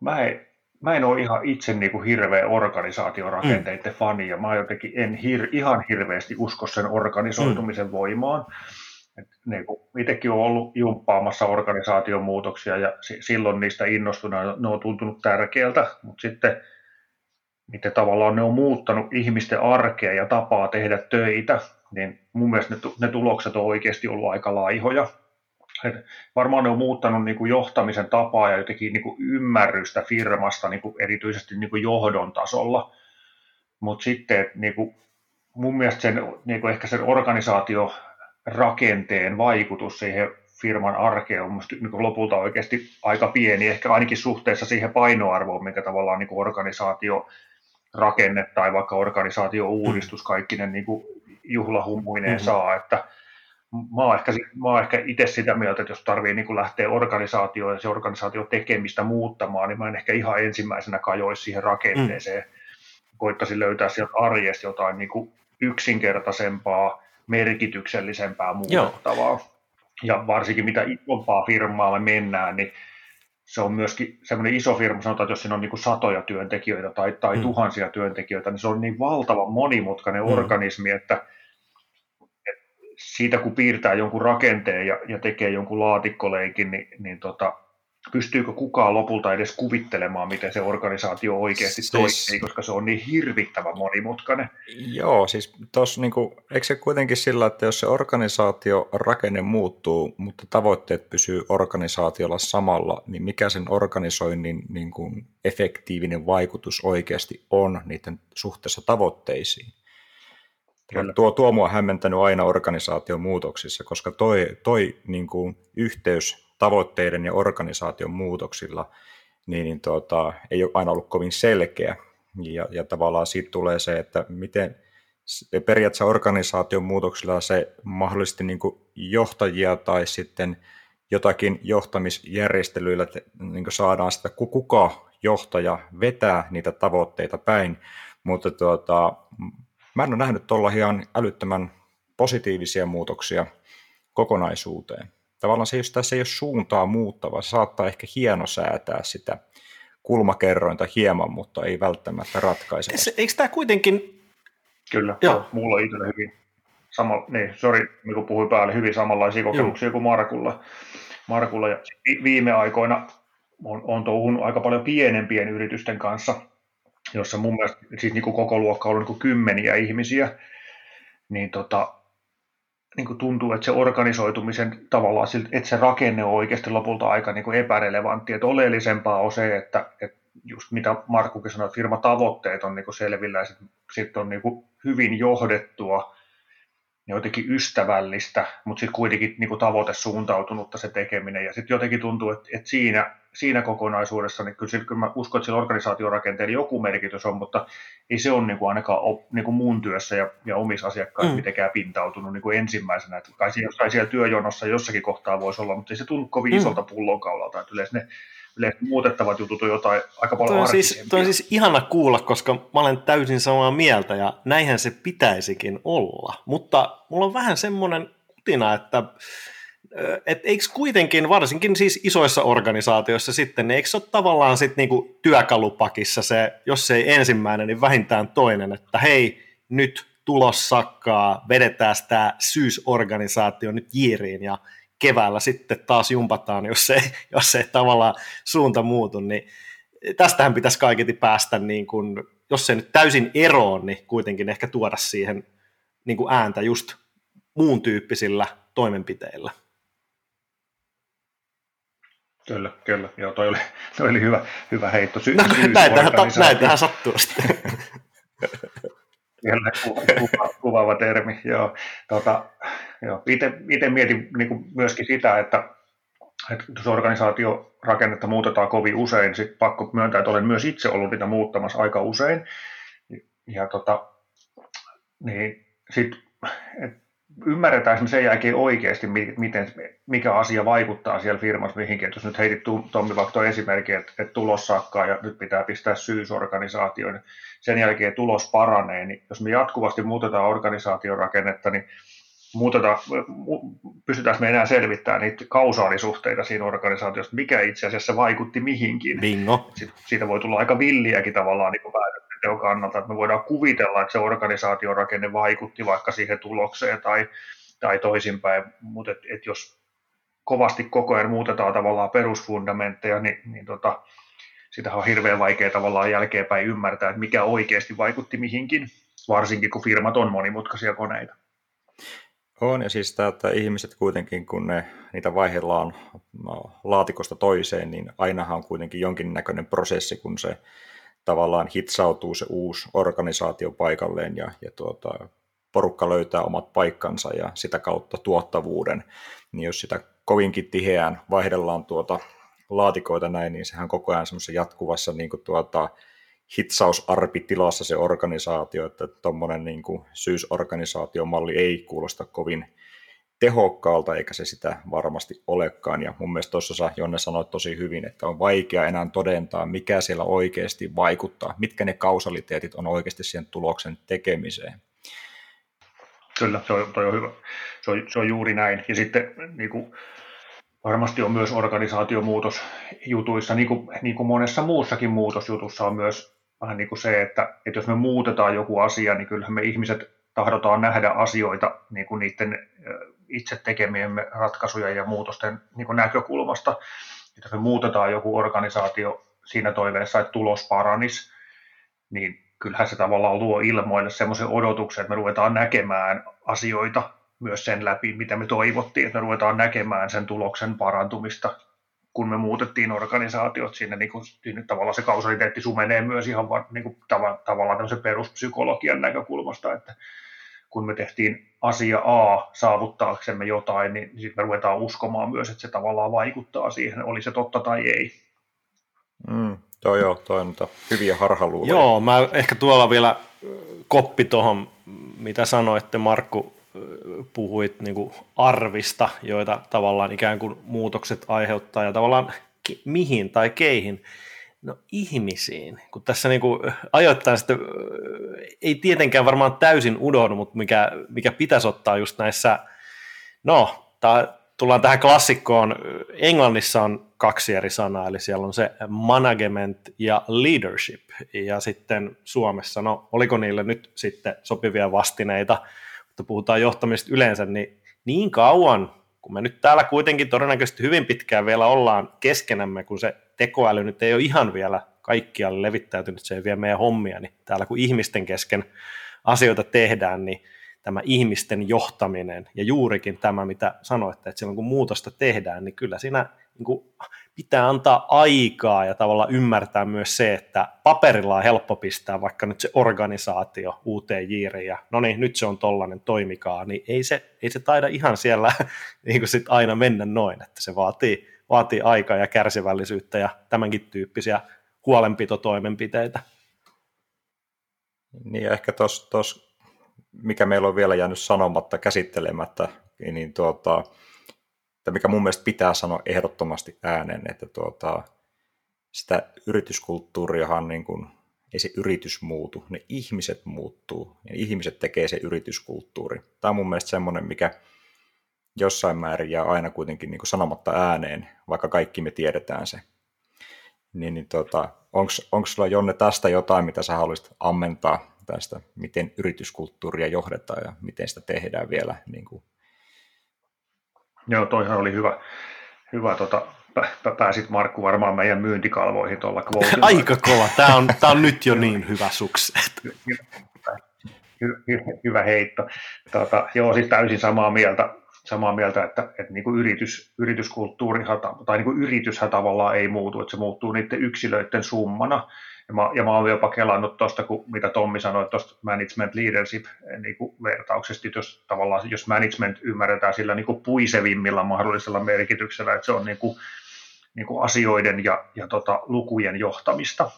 mä, en, mä en ole ihan itse niin kuin hirveä organisaatiorakenteiden mm. fani, ja mä jotenkin en hir, ihan hirveästi usko sen organisoitumisen mm. voimaan. Et, niin kuin, itsekin olen ollut jumppaamassa organisaation muutoksia, ja s- silloin niistä innostuna ne on tuntunut tärkeältä, mutta sitten miten tavallaan ne on muuttanut ihmisten arkea ja tapaa tehdä töitä, niin mun mielestä ne, ne tulokset on oikeasti ollut aika laihoja. Et varmaan ne on muuttanut niin kuin johtamisen tapaa ja jotenkin niin kuin ymmärrystä firmasta niin kuin erityisesti niin kuin johdon tasolla. Mutta sitten niin kuin mun mielestä sen, niin kuin ehkä sen organisaatiorakenteen vaikutus siihen firman arkeen on musta niin lopulta oikeasti aika pieni, ehkä ainakin suhteessa siihen painoarvoon, minkä tavallaan niin kuin organisaatio rakenne tai vaikka organisaatio-uudistus kaikkinen niin juhlahummuineen mm-hmm. saa, että mä oon ehkä, mä oon ehkä itse sitä mieltä, että jos tarvii niin lähteä organisaatioon ja se organisaatio tekemistä muuttamaan, niin mä en ehkä ihan ensimmäisenä kajoisi siihen rakenteeseen. Mm. Koittaisin löytää sieltä arjesta jotain niin kuin yksinkertaisempaa, merkityksellisempää muutettavaa. Joo. Ja varsinkin mitä isompaa firmaa me mennään, niin se on myöskin semmoinen iso firma, sanotaan, että jos siinä on niin satoja työntekijöitä tai, tai mm. tuhansia työntekijöitä, niin se on niin valtavan monimutkainen mm. organismi, että siitä kun piirtää jonkun rakenteen ja, ja tekee jonkun laatikkoleikin, niin, niin tota, pystyykö kukaan lopulta edes kuvittelemaan, miten se organisaatio oikeasti siis... toimii, koska se on niin hirvittävän monimutkainen. Joo, siis tuossa niinku, eikö se kuitenkin sillä, että jos se organisaatio rakenne muuttuu, mutta tavoitteet pysyy organisaatiolla samalla, niin mikä sen organisoinnin niin kuin, efektiivinen vaikutus oikeasti on niiden suhteessa tavoitteisiin? Kyllä. Tuo, tuo mua hämmentänyt aina organisaation muutoksissa, koska toi, toi niin kuin, yhteys tavoitteiden ja organisaation muutoksilla, niin, niin tuota, ei ole aina ollut kovin selkeä. Ja, ja tavallaan siitä tulee se, että miten periaatteessa organisaation muutoksilla se mahdollisesti niin kuin johtajia tai sitten jotakin johtamisjärjestelyillä niin kuin saadaan sitä, kuka johtaja vetää niitä tavoitteita päin, mutta tuota, mä en ole nähnyt tuolla ihan älyttömän positiivisia muutoksia kokonaisuuteen. tavallaan se, jos tässä ei ole suuntaa muuttava, se saattaa ehkä hieno säätää sitä kulmakerrointa hieman, mutta ei välttämättä ratkaise. Eikö tämä kuitenkin... Kyllä, Joo. mulla on itsellä hyvin sama, niin, sorry, niin puhuin päälle, hyvin samanlaisia kokemuksia Joo. kuin Markulla. Markulla. Ja viime aikoina on, on touhunut aika paljon pienempien yritysten kanssa, jossa mun mielestä siis niin kuin koko luokka on ollut niin kuin kymmeniä ihmisiä, niin tota, niin kuin tuntuu, että se organisoitumisen tavallaan, että se rakenne on oikeasti lopulta aika niin kuin epärelevantti. Että oleellisempaa on se, että, että just mitä Markkukin sanoi, että firmatavoitteet on niin kuin selvillä ja sitten sit on niin kuin hyvin johdettua jotenkin ystävällistä, mutta sitten kuitenkin niin kuin tavoite suuntautunutta se tekeminen. Ja sitten jotenkin tuntuu, että, että siinä, siinä kokonaisuudessa, niin kyllä, kyllä mä uskon, että sillä organisaatiorakenteella joku merkitys on, mutta ei se ole niin kuin ainakaan op, niin kuin muun työssä ja, ja omissa asiakkaissa mm. mitenkään pintautunut niin kuin ensimmäisenä. Että kai, kai siellä työjonossa jossakin kohtaa voisi olla, mutta ei se tunnu kovin mm. isolta pullonkaulalta. Että yleensä ne muutettavat jutut on jotain aika paljon toi on, siis, toi on siis ihana kuulla, koska mä olen täysin samaa mieltä ja näinhän se pitäisikin olla. Mutta mulla on vähän semmoinen kutina, että et eikö kuitenkin, varsinkin siis isoissa organisaatioissa sitten, niin eikö se ole tavallaan sitten niinku työkalupakissa se, jos ei ensimmäinen, niin vähintään toinen, että hei, nyt tulos sakkaa, vedetään tämä syysorganisaatio nyt jiiriin ja keväällä sitten taas jumpataan, jos ei, *laughs* jos ei tavallaan suunta muutu, niin tästähän pitäisi kaiketi päästä, niin kuin, jos se nyt täysin eroon, niin kuitenkin ehkä tuoda siihen niin kuin ääntä just muun tyyppisillä toimenpiteillä. Kyllä, kyllä. Joo, toi oli, *laughs* toi oli hyvä, hyvä heitto. Sy- no, näitähän, näitähän sattuu Kyllä, *laughs* kuva, kuva, kuvaava termi. Joo. Tota, joo. Itse, mietin niin kuin myöskin sitä, että, että jos organisaatiorakennetta muutetaan kovin usein, sitten pakko myöntää, että olen myös itse ollut niitä muuttamassa aika usein. Ja tota, niin sit, et ymmärretäänkö me sen jälkeen oikeasti, miten, mikä asia vaikuttaa siellä firmassa mihinkin. Et jos nyt heitit Tommi vaikka tuo esimerkki, että, että tulos sakkaa ja nyt pitää pistää syysorganisaatioon, niin sen jälkeen tulos paranee, niin jos me jatkuvasti muutetaan organisaatiorakennetta, niin muutetaan, pystytäänkö me enää selvittämään niitä kausaalisuhteita siinä organisaatiossa, mikä itse asiassa vaikutti mihinkin. Bingo. Siitä voi tulla aika villiäkin tavallaan niin päätöksenteon kannalta, että me voidaan kuvitella, että se organisaatiorakenne vaikutti vaikka siihen tulokseen tai, tai toisinpäin, mutta et, et jos kovasti koko ajan muutetaan tavallaan perusfundamentteja, niin, niin tota, sitä on hirveän vaikea tavallaan jälkeenpäin ymmärtää, että mikä oikeasti vaikutti mihinkin, varsinkin kun firmat on monimutkaisia koneita. On, ja siis tämä, että ihmiset kuitenkin, kun ne, niitä vaihdellaan no, laatikosta toiseen, niin ainahan on kuitenkin jonkinnäköinen prosessi, kun se tavallaan hitsautuu se uusi organisaatio paikalleen ja, ja tuota, porukka löytää omat paikkansa ja sitä kautta tuottavuuden, niin jos sitä kovinkin tiheään vaihdellaan tuota laatikoita näin, niin sehän koko ajan semmoisessa jatkuvassa niin kuin tuota, hitsausarpitilassa se organisaatio, että tuommoinen niin syysorganisaatiomalli ei kuulosta kovin tehokkaalta, eikä se sitä varmasti olekaan. Ja mun mielestä tuossa Jonne sanoi tosi hyvin, että on vaikea enää todentaa, mikä siellä oikeasti vaikuttaa, mitkä ne kausaliteetit on oikeasti siihen tuloksen tekemiseen. Kyllä, se on, toi on hyvä. Se on, se on juuri näin. Ja sitten niin kuin, varmasti on myös organisaatiomuutos jutuissa, niin kuin, niin kuin monessa muussakin muutosjutussa on myös vähän niin kuin se, että, että jos me muutetaan joku asia, niin kyllähän me ihmiset tahdotaan nähdä asioita niin kuin niiden itse tekemiemme ratkaisuja ja muutosten niin kuin näkökulmasta. Että jos me muutetaan joku organisaatio siinä toiveessa, että tulos paranisi, niin kyllähän se tavallaan luo ilmoille semmoisen odotuksen, että me ruvetaan näkemään asioita myös sen läpi, mitä me toivottiin, että me ruvetaan näkemään sen tuloksen parantumista kun me muutettiin organisaatiot sinne, niin kuin, sinne tavallaan se kausaliteetti sumenee myös ihan vaan, niin kuin, tav- tavallaan tämmöisen peruspsykologian näkökulmasta, että kun me tehtiin asia A saavuttaaksemme jotain, niin sitten me ruvetaan uskomaan myös, että se tavallaan vaikuttaa siihen, oli se totta tai ei. Mm, toi joo, toi on hyviä harhaluuloja. Joo, mä ehkä tuolla vielä koppi tuohon, mitä sanoitte Markku puhuit niin kuin arvista, joita tavallaan ikään kuin muutokset aiheuttaa ja tavallaan mihin tai keihin. No ihmisiin, kun tässä niin kuin ajoittain sitten, ei tietenkään varmaan täysin unohdu, mutta mikä, mikä pitäisi ottaa just näissä, no tullaan tähän klassikkoon. Englannissa on kaksi eri sanaa, eli siellä on se management ja leadership. Ja sitten Suomessa, no oliko niille nyt sitten sopivia vastineita, mutta puhutaan johtamista yleensä, niin niin kauan, kun me nyt täällä kuitenkin todennäköisesti hyvin pitkään vielä ollaan keskenämme, kun se tekoäly nyt ei ole ihan vielä kaikkialle levittäytynyt, se ei vie meidän hommia, niin täällä kun ihmisten kesken asioita tehdään, niin tämä ihmisten johtaminen ja juurikin tämä, mitä sanoitte, että silloin kun muutosta tehdään, niin kyllä siinä niin kuin pitää antaa aikaa ja tavallaan ymmärtää myös se, että paperilla on helppo pistää vaikka nyt se organisaatio uuteen jiiriin ja no niin, nyt se on tollainen, toimikaa, niin ei se, ei se taida ihan siellä *laughs* niin kuin sit aina mennä noin, että se vaatii, vaatii aikaa ja kärsivällisyyttä ja tämänkin tyyppisiä huolenpitotoimenpiteitä. Niin ehkä tuossa mikä meillä on vielä jäänyt sanomatta, käsittelemättä, niin tuota, että mikä mun mielestä pitää sanoa ehdottomasti äänen, että tuota, sitä yrityskulttuuriahan niin kuin, ei se yritys muutu, ne ihmiset muuttuu, ja ihmiset tekee se yrityskulttuuri. Tämä on mun mielestä semmoinen, mikä jossain määrin jää aina kuitenkin niin kuin sanomatta ääneen, vaikka kaikki me tiedetään se. Niin, niin tuota, onko sulla Jonne tästä jotain, mitä sä haluaisit ammentaa tästä, miten yrityskulttuuria johdetaan ja miten sitä tehdään vielä. Niin kuin. Joo, toihan oli hyvä. hyvä tota, pääsit Markku varmaan meidän myyntikalvoihin tuolla *laughs* Aika kova, tämä on, tämä on nyt jo niin hyvä sukset. Hy, hy, hyvä heitto. Tota, joo, siis täysin samaa mieltä, samaa mieltä että, että niin kuin yritys, yrityskulttuurihan tai niin kuin yrityshän tavallaan ei muutu, että se muuttuu niiden yksilöiden summana. Ja mä, ja mä olen jopa kelannut tuosta, mitä Tommi sanoi tuosta management leadership niin kuin vertauksesta, jos tavallaan jos management ymmärretään sillä niin kuin puisevimmilla mahdollisella merkityksellä, että se on niin kuin, niin kuin asioiden ja, ja tota, lukujen johtamista.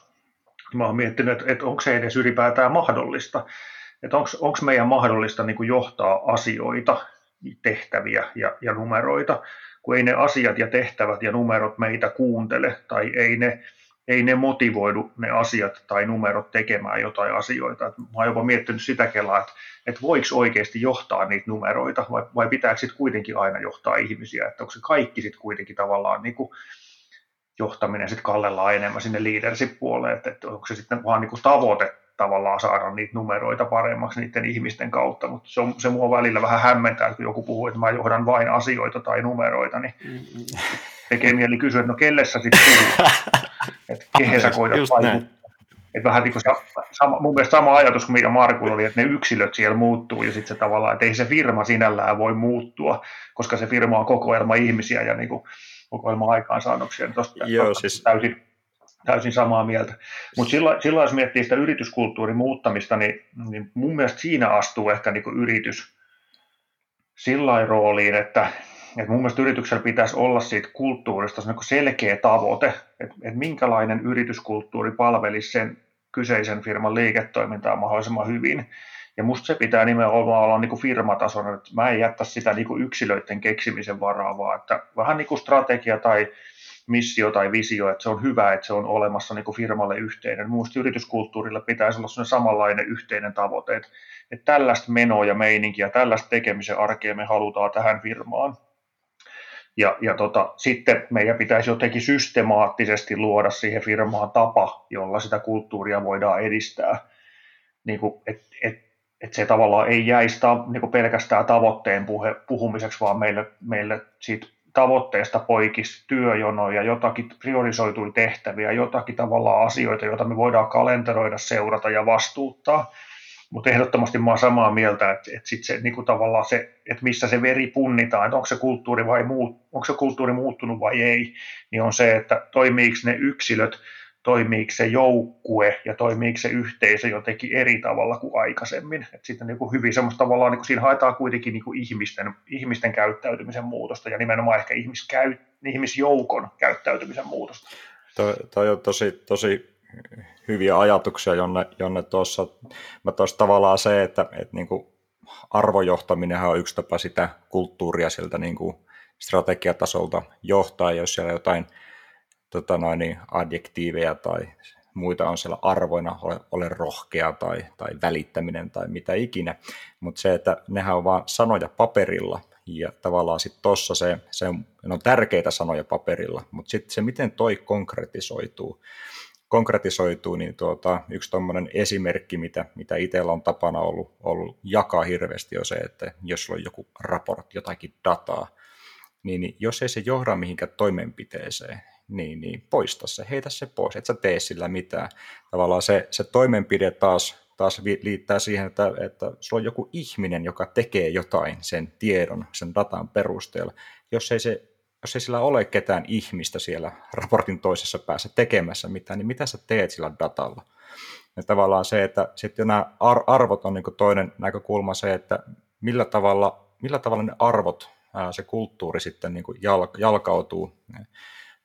Mä oon miettinyt, että, että onko se edes ylipäätään mahdollista, että onko meidän mahdollista niin kuin johtaa asioita, tehtäviä ja, ja numeroita, kun ei ne asiat ja tehtävät ja numerot meitä kuuntele, tai ei ne, ei ne motivoidu ne asiat tai numerot tekemään jotain asioita. Et mä oon jopa miettinyt sitä kelaa, että, että voiko oikeasti johtaa niitä numeroita vai, vai pitääkö sitten kuitenkin aina johtaa ihmisiä, että onko se kaikki sitten kuitenkin tavallaan niin kuin johtaminen sitten kallellaan enemmän sinne leadership-puoleen, että, että onko se sitten vaan niin kuin tavoite tavallaan saada niitä numeroita paremmaksi niiden ihmisten kautta, mutta se, on, se mua välillä vähän hämmentää, kun joku puhuu, että mä johdan vain asioita tai numeroita, niin mm. tekee mieli kysyä, että no kelle sä sitten puhut, *laughs* että kehen sä koitat vaikuttaa. Että vähän niin kuin sama, mun mielestä sama ajatus kuin mikä Markulla oli, että ne yksilöt siellä muuttuu ja sitten se tavallaan, että ei se firma sinällään voi muuttua, koska se firma on kokoelma ihmisiä ja niin kuin kokoelma aikaansaannoksia. Niin tosta, Joo, tosta siis... täysin, täysin samaa mieltä. Mutta silloin, silloin, jos miettii sitä yrityskulttuurin muuttamista, niin, niin mun mielestä siinä astuu ehkä niin kuin yritys sillä rooliin, että, että mun mielestä yrityksellä pitäisi olla siitä kulttuurista selkeä tavoite, että, että minkälainen yrityskulttuuri palvelisi sen kyseisen firman liiketoimintaa mahdollisimman hyvin. Ja musta se pitää nimenomaan olla niin firmatason, että mä en jättä sitä niin yksilöiden keksimisen varaa, vaan että vähän niin kuin strategia tai missio tai visio, että se on hyvä, että se on olemassa niin kuin firmalle yhteinen. Minusta yrityskulttuurilla pitäisi olla samanlainen yhteinen tavoite, että, että tällaista menoa ja meininkiä, tällaista tekemisen arkea me halutaan tähän firmaan. Ja, ja tota, sitten meidän pitäisi jotenkin systemaattisesti luoda siihen firmaan tapa, jolla sitä kulttuuria voidaan edistää. Niin kuin, et, et, et se tavallaan ei jäisi ta, niin pelkästään tavoitteen puhe, puhumiseksi, vaan meille, meille siitä tavoitteesta poikisi työjonoja, jotakin priorisoituja tehtäviä, jotakin tavallaan asioita, joita me voidaan kalenteroida, seurata ja vastuuttaa. Mutta ehdottomasti mä samaa mieltä, että, että sit se, niin kuin tavallaan se, että missä se veri punnitaan, että onko se kulttuuri, vai muut, onko se kulttuuri muuttunut vai ei, niin on se, että toimiiko ne yksilöt toimiiko se joukkue ja toimiiko se yhteisö jotenkin eri tavalla kuin aikaisemmin. Et sitten niin kuin hyvin semmoista tavallaan, niin kuin siinä haetaan kuitenkin niin kuin ihmisten, ihmisten käyttäytymisen muutosta ja nimenomaan ehkä ihmiskäy, ihmisjoukon käyttäytymisen muutosta. Toi, toi on tosi, tosi hyviä ajatuksia, Jonne, Jonne tuossa. Mä tuossa tavallaan se, että, että niin kuin arvojohtaminen on yksi tapa sitä kulttuuria sieltä niin kuin strategiatasolta johtaa, jos siellä jotain – tota noin, niin adjektiiveja tai muita on siellä arvoina, ole, ole rohkea tai, tai välittäminen tai mitä ikinä, mutta se, että nehän on vaan sanoja paperilla Ja tavallaan sitten tuossa se, se on, on tärkeitä sanoja paperilla, mutta sitten se, miten toi konkretisoituu, konkretisoituu, niin tuota, yksi tuommoinen esimerkki, mitä, mitä itsellä on tapana ollut, ollut jakaa hirveästi, on se, että jos sulla on joku raportti, jotakin dataa, niin, jos ei se johda mihinkään toimenpiteeseen, niin, niin poista se, heitä se pois, et sä tee sillä mitään. Tavallaan se, se toimenpide taas, taas liittää siihen, että, että sulla on joku ihminen, joka tekee jotain sen tiedon, sen datan perusteella. Jos ei, se, jos ei sillä ole ketään ihmistä siellä raportin toisessa päässä tekemässä mitään, niin mitä sä teet sillä datalla? Ja tavallaan se, että sitten nämä arvot on niin toinen näkökulma se, että millä tavalla, millä tavalla ne arvot, se kulttuuri sitten niin jalkautuu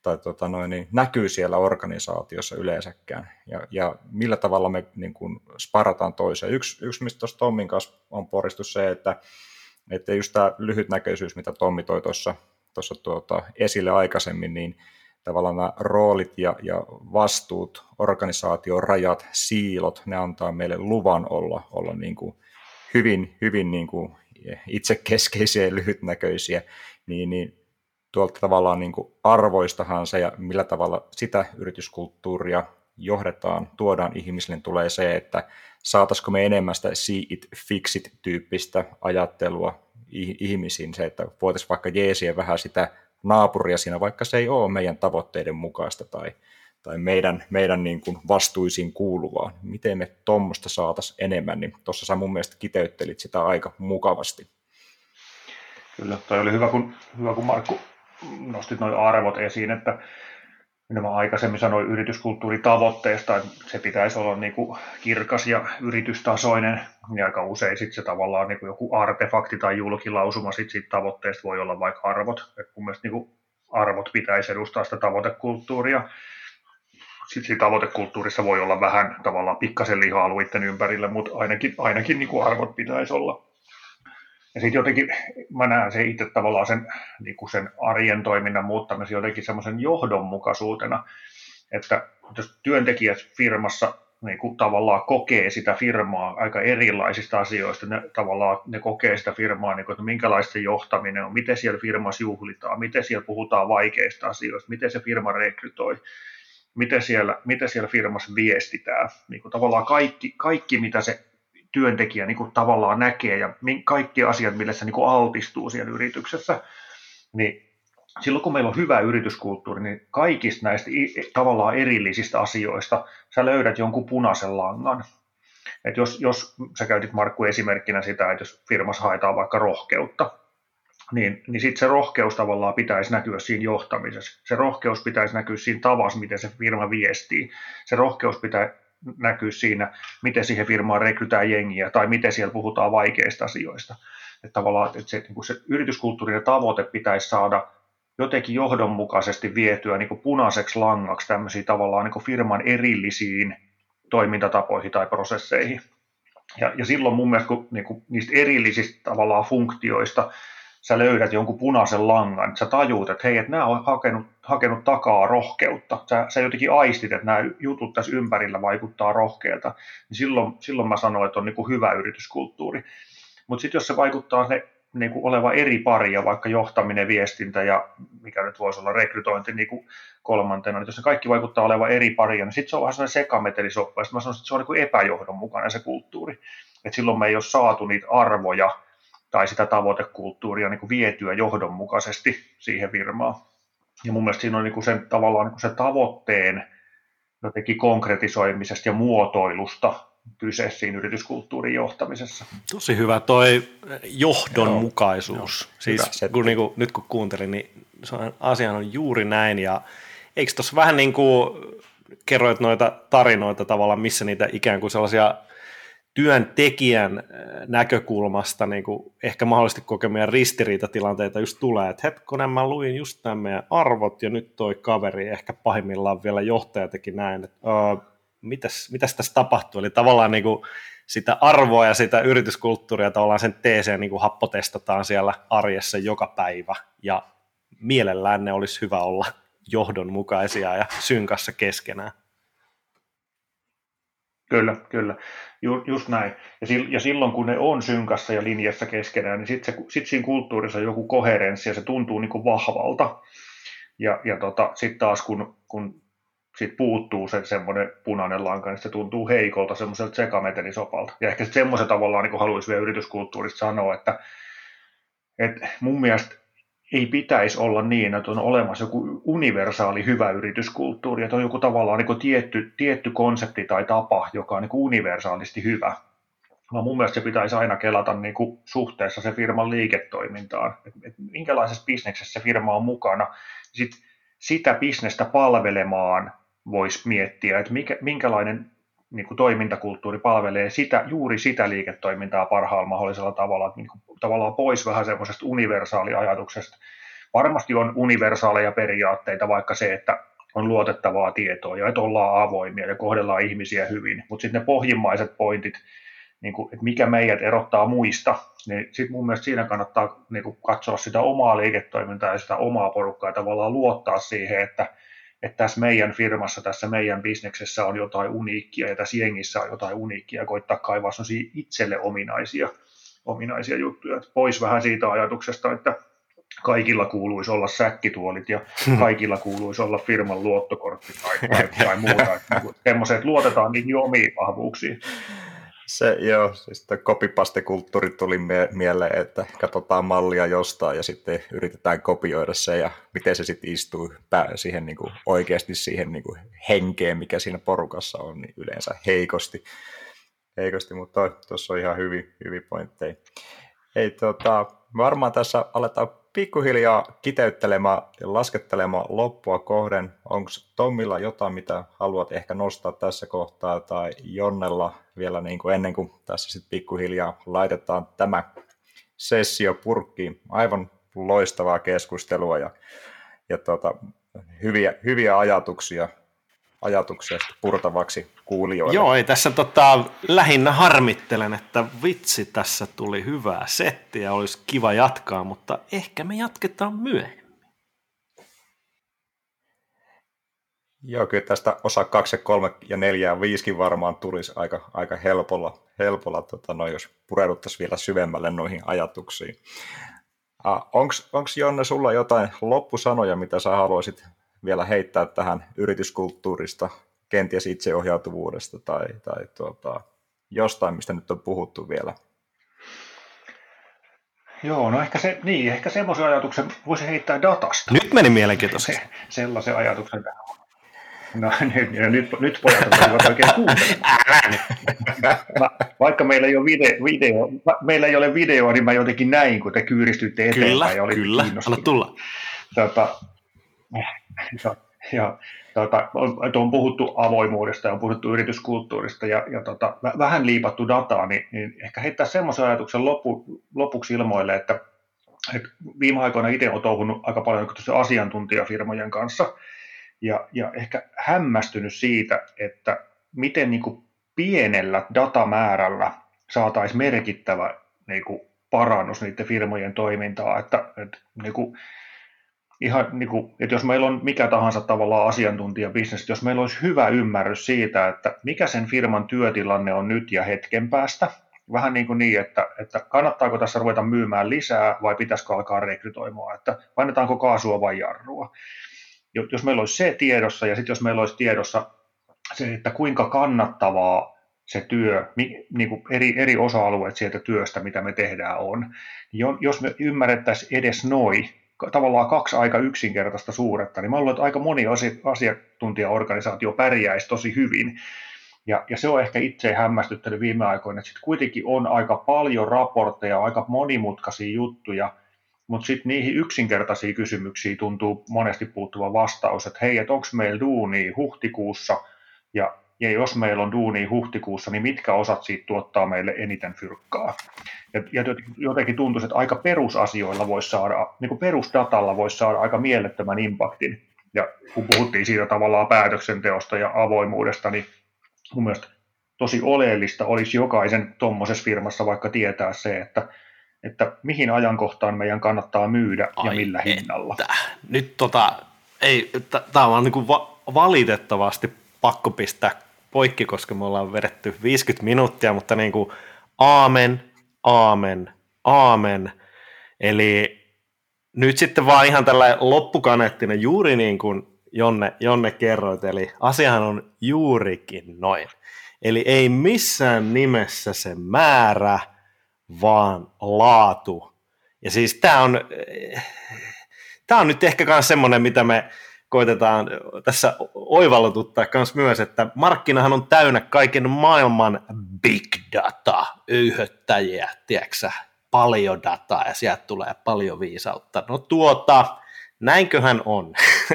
tai tota noin, niin näkyy siellä organisaatiossa yleensäkään, ja, ja millä tavalla me niin kuin sparataan toiseen. Yksi, yksi mistä tuossa Tommin kanssa on poristu se, että, että just tämä lyhytnäköisyys, mitä Tommi toi tuossa, tuossa tuota, esille aikaisemmin, niin tavallaan nämä roolit ja, ja vastuut, organisaation rajat, siilot, ne antaa meille luvan olla, olla niin kuin hyvin, hyvin niin kuin itsekeskeisiä ja lyhytnäköisiä, niin, niin tuolta tavallaan niin kuin arvoistahan se ja millä tavalla sitä yrityskulttuuria johdetaan, tuodaan ihmisille, niin tulee se, että saataisiko me enemmän sitä see it, fix it tyyppistä ajattelua ihmisiin, se, että voitaisiin vaikka jeesiä vähän sitä naapuria siinä, vaikka se ei ole meidän tavoitteiden mukaista tai, tai meidän, meidän niin kuin vastuisiin kuuluvaa. Miten me tuommoista saataisiin enemmän, niin tuossa sä mun mielestä kiteyttelit sitä aika mukavasti. Kyllä, toi oli hyvä, kun, hyvä, kun Markku nostit noin arvot esiin, että minä mä aikaisemmin sanoin yrityskulttuuritavoitteesta, että se pitäisi olla niin kuin kirkas ja yritystasoinen, niin aika usein sitten se tavallaan niin kuin joku artefakti tai julkilausuma sit siitä tavoitteesta voi olla vaikka arvot. Et mun mielestä niin kuin arvot pitäisi edustaa sitä tavoitekulttuuria. Sitten siinä tavoitekulttuurissa voi olla vähän tavallaan pikkasen liha-alueiden ympärillä, mutta ainakin, ainakin niin kuin arvot pitäisi olla. Ja sitten jotenkin mä näen se itse tavallaan sen, niin kuin sen arjen toiminnan muuttamisen jotenkin semmoisen johdonmukaisuutena, että jos työntekijät firmassa niin kuin tavallaan kokee sitä firmaa aika erilaisista asioista, ne tavallaan ne kokee sitä firmaa, niin kuin, että minkälaista johtaminen on, miten siellä firmassa juhlitaan, miten siellä puhutaan vaikeista asioista, miten se firma rekrytoi, miten siellä, miten siellä firmassa viestitään. Niin kuin tavallaan kaikki, kaikki, mitä se työntekijä niin kuin tavallaan näkee ja kaikki asiat, millä se niin kuin altistuu siellä yrityksessä, niin silloin kun meillä on hyvä yrityskulttuuri, niin kaikista näistä tavallaan erillisistä asioista sä löydät jonkun punaisen langan. Et jos, jos sä käytit Markku esimerkkinä sitä, että jos firmassa haetaan vaikka rohkeutta, niin, niin sitten se rohkeus tavallaan pitäisi näkyä siinä johtamisessa. Se rohkeus pitäisi näkyä siinä tavassa, miten se firma viestii. Se rohkeus pitää, näkyy siinä, miten siihen firmaan rekrytään jengiä tai miten siellä puhutaan vaikeista asioista. Että tavallaan että se, niin se yrityskulttuurin tavoite pitäisi saada jotenkin johdonmukaisesti vietyä niin kuin punaiseksi langaksi tämmöisiin tavallaan niin kuin firman erillisiin toimintatapoihin tai prosesseihin. Ja, ja silloin mun mielestä kun, niin kuin niistä erillisistä tavallaan funktioista sä löydät jonkun punaisen langan, sä tajuut, että hei, että nämä on hakenut, hakenut takaa rohkeutta. Sä, sä jotenkin aistit, että nämä jutut tässä ympärillä vaikuttaa rohkealta, niin silloin, silloin mä sanoin, että on niin kuin hyvä yrityskulttuuri. Mutta sitten jos se vaikuttaa ne niin kuin oleva eri paria, vaikka johtaminen, viestintä ja mikä nyt voisi olla rekrytointi niin kuin kolmantena, niin jos ne kaikki vaikuttaa oleva eri paria, niin sitten se on vähän sellainen sekametelisoppa, ja mä sanoisin, että se on niin kuin epäjohdonmukainen se kulttuuri. Et silloin me ei ole saatu niitä arvoja, tai sitä tavoitekulttuuria niin kuin vietyä johdonmukaisesti siihen firmaan. Ja mun mielestä siinä on niin kuin sen, tavallaan niin kuin se tavoitteen jotenkin konkretisoimisesta ja muotoilusta kyse siinä yrityskulttuurin johtamisessa. Tosi hyvä toi johdonmukaisuus. Joo, siis kun, niin kuin, nyt kun kuuntelin, niin se on, asian on juuri näin. Ja eikö tuossa vähän niin kuin kerroit noita tarinoita tavallaan, missä niitä ikään kuin sellaisia työntekijän äh, näkökulmasta niin kuin ehkä mahdollisesti kokemia ristiriitatilanteita just tulee, että hetkonen mä luin just nämä meidän arvot ja nyt toi kaveri ehkä pahimmillaan vielä johtaja teki näin, että uh, mitäs, mitäs tässä tapahtuu, eli tavallaan niin kuin sitä arvoa ja sitä yrityskulttuuria tavallaan sen teeseen niin kuin happotestataan siellä arjessa joka päivä ja mielellään ne olisi hyvä olla johdonmukaisia ja synkassa keskenään. Kyllä, kyllä. Ju, just näin. Ja, ja silloin kun ne on synkassa ja linjassa keskenään, niin sitten sit siinä kulttuurissa on joku koherenssi ja se tuntuu niin kuin vahvalta. Ja, ja tota, sitten taas kun, kun sit puuttuu se semmoinen punainen lanka, niin se tuntuu heikolta, semmoiselta sekametelisopalta. Ja ehkä semmoisen tavallaan niin haluaisi vielä yrityskulttuurista sanoa, että, että mun mielestä ei pitäisi olla niin, että on olemassa joku universaali hyvä yrityskulttuuri, että on joku tavallaan niin tietty, tietty konsepti tai tapa, joka on niin universaalisti hyvä. Vaan mun mielestä se pitäisi aina kelata niin kuin suhteessa se firman liiketoimintaan, että et minkälaisessa bisneksessä se firma on mukana. Sit sitä bisnestä palvelemaan voisi miettiä, että mikä, minkälainen niin kuin toimintakulttuuri palvelee sitä, juuri sitä liiketoimintaa parhaalla mahdollisella tavalla, niin kuin, tavallaan pois vähän semmoisesta universaaliajatuksesta. Varmasti on universaaleja periaatteita, vaikka se, että on luotettavaa tietoa ja että ollaan avoimia ja kohdellaan ihmisiä hyvin, mutta sitten ne pohjimmaiset pointit, niin kuin, että mikä meidät erottaa muista, niin sitten mun mielestä siinä kannattaa niin kuin, katsoa sitä omaa liiketoimintaa ja sitä omaa porukkaa ja tavallaan luottaa siihen, että että tässä meidän firmassa, tässä meidän bisneksessä on jotain uniikkia ja tässä jengissä on jotain uniikkia ja koittaa kaivaa itselle ominaisia, ominaisia juttuja. Että pois vähän siitä ajatuksesta, että kaikilla kuuluisi olla säkkituolit ja kaikilla kuuluisi olla firman luottokortti tai, *laughs* tai, tai muuta. Että semmoiset luotetaan niihin omiin vahvuuksiin. Se joo, siis copypaste-kulttuuri tuli mie- mieleen, että katsotaan mallia jostain ja sitten yritetään kopioida se ja miten se sitten istuu pää- siihen niin kuin, oikeasti siihen niin kuin, henkeen, mikä siinä porukassa on, niin yleensä heikosti. Heikosti mutta tuossa on ihan hyvin, hyvin pointteja. Ei, tota, varmaan tässä aletaan pikkuhiljaa kiteyttelemään ja laskettelemaan loppua kohden. Onko Tommilla jotain, mitä haluat ehkä nostaa tässä kohtaa, tai Jonnella vielä niin kuin ennen kuin tässä sitten pikkuhiljaa laitetaan tämä sessio purkkiin. Aivan loistavaa keskustelua ja, ja tota, hyviä, hyviä ajatuksia ajatuksia purtavaksi kuulijoille. Joo, ei tässä tota, lähinnä harmittelen, että vitsi tässä tuli hyvää settiä, olisi kiva jatkaa, mutta ehkä me jatketaan myöhemmin. Joo, kyllä tästä osa 2 ja 3 ja 4 ja 5 varmaan tulisi aika, aika helpolla, helpolla tota, no, jos pureuduttaisiin vielä syvemmälle noihin ajatuksiin. Onko Jonne sulla jotain loppusanoja, mitä sä haluaisit vielä heittää tähän yrityskulttuurista, kenties itseohjautuvuudesta tai, tai tuota, jostain, mistä nyt on puhuttu vielä? Joo, no ehkä, se, niin, ehkä semmoisen ajatuksen voisi heittää datasta. Nyt meni mielenkiintoisesti. Se, sellaisen ajatuksen No nyt, ja nyt, nyt pojat ovat oikein kuuntelemaan. Vaikka meillä ei, ole video, video, meillä ei ole videoa, niin mä jotenkin näin, kun te kyyristytte eteenpäin kyllä, ja Kyllä, anna tulla. Tota, ja, ja tota, on, puhuttu avoimuudesta ja on puhuttu yrityskulttuurista ja, ja tota, vähän liipattu dataa, niin, niin ehkä heittää semmoisen ajatuksen loppu, lopuksi ilmoille, että, että viime aikoina itse olen touhunut aika paljon asiantuntijafirmojen kanssa ja, ja ehkä hämmästynyt siitä, että miten niin kuin pienellä datamäärällä saataisiin merkittävä niin kuin parannus niiden firmojen toimintaa, että, että niin kuin, ihan niin kuin, että jos meillä on mikä tahansa tavallaan asiantuntijabisnes, jos meillä olisi hyvä ymmärrys siitä, että mikä sen firman työtilanne on nyt ja hetken päästä, vähän niin kuin niin, että, että kannattaako tässä ruveta myymään lisää vai pitäisikö alkaa rekrytoimaan, että painetaanko kaasua vai jarrua. Jos meillä olisi se tiedossa ja sitten jos meillä olisi tiedossa se, että kuinka kannattavaa se työ, niin kuin eri, eri osa-alueet sieltä työstä, mitä me tehdään on, niin jos me ymmärrettäisiin edes noin, tavallaan kaksi aika yksinkertaista suuretta, niin mä luulen, että aika moni asiantuntijaorganisaatio pärjäisi tosi hyvin. Ja, ja se on ehkä itse hämmästyttänyt viime aikoina, että sitten kuitenkin on aika paljon raportteja, aika monimutkaisia juttuja, mutta sitten niihin yksinkertaisiin kysymyksiin tuntuu monesti puuttuva vastaus, että hei, että onko meillä duuni huhtikuussa, ja, ja jos meillä on duuni huhtikuussa, niin mitkä osat siitä tuottaa meille eniten fyrkkaa. Ja, ja jotenkin tuntuu, että aika perusasioilla voisi saada, niin kuin perusdatalla voisi saada aika mielettömän impaktin. Ja kun puhuttiin siitä tavallaan päätöksenteosta ja avoimuudesta, niin mun mielestä tosi oleellista olisi jokaisen tuommoisessa firmassa vaikka tietää se, että, että mihin ajankohtaan meidän kannattaa myydä Ai ja millä että. hinnalla. Nyt tota, ei, tämä on niin kuin va- valitettavasti pakko pistää poikki, koska me ollaan vedetty 50 minuuttia, mutta niin kuin aamen, aamen, aamen. Eli nyt sitten vaan ihan tällä loppukaneettinen juuri niin kuin Jonne, Jonne kerroit, eli asiahan on juurikin noin. Eli ei missään nimessä se määrä, vaan laatu. Ja siis tämä on, tämä on nyt ehkä myös semmoinen, mitä me koitetaan tässä oivallututtaa myös myös, että markkinahan on täynnä kaiken maailman big data, öyhöttäjiä, tiedätkö paljon dataa ja sieltä tulee paljon viisautta. No tuota, näinköhän on.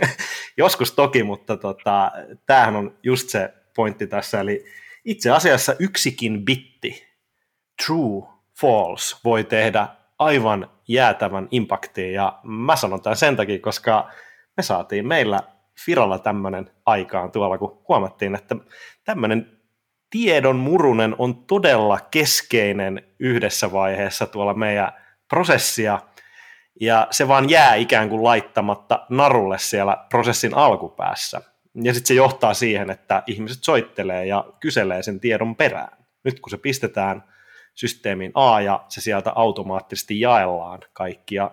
*laughs* Joskus toki, mutta tota, tämähän on just se pointti tässä, eli itse asiassa yksikin bitti, true, false, voi tehdä aivan jäätävän impaktiin, ja mä sanon tämän sen takia, koska me saatiin meillä Firolla tämmöinen aikaan tuolla, kun huomattiin, että tämmöinen tiedon murunen on todella keskeinen yhdessä vaiheessa tuolla meidän prosessia, ja se vaan jää ikään kuin laittamatta narulle siellä prosessin alkupäässä. Ja sitten se johtaa siihen, että ihmiset soittelee ja kyselee sen tiedon perään. Nyt kun se pistetään systeemiin A ja se sieltä automaattisesti jaellaan kaikkia,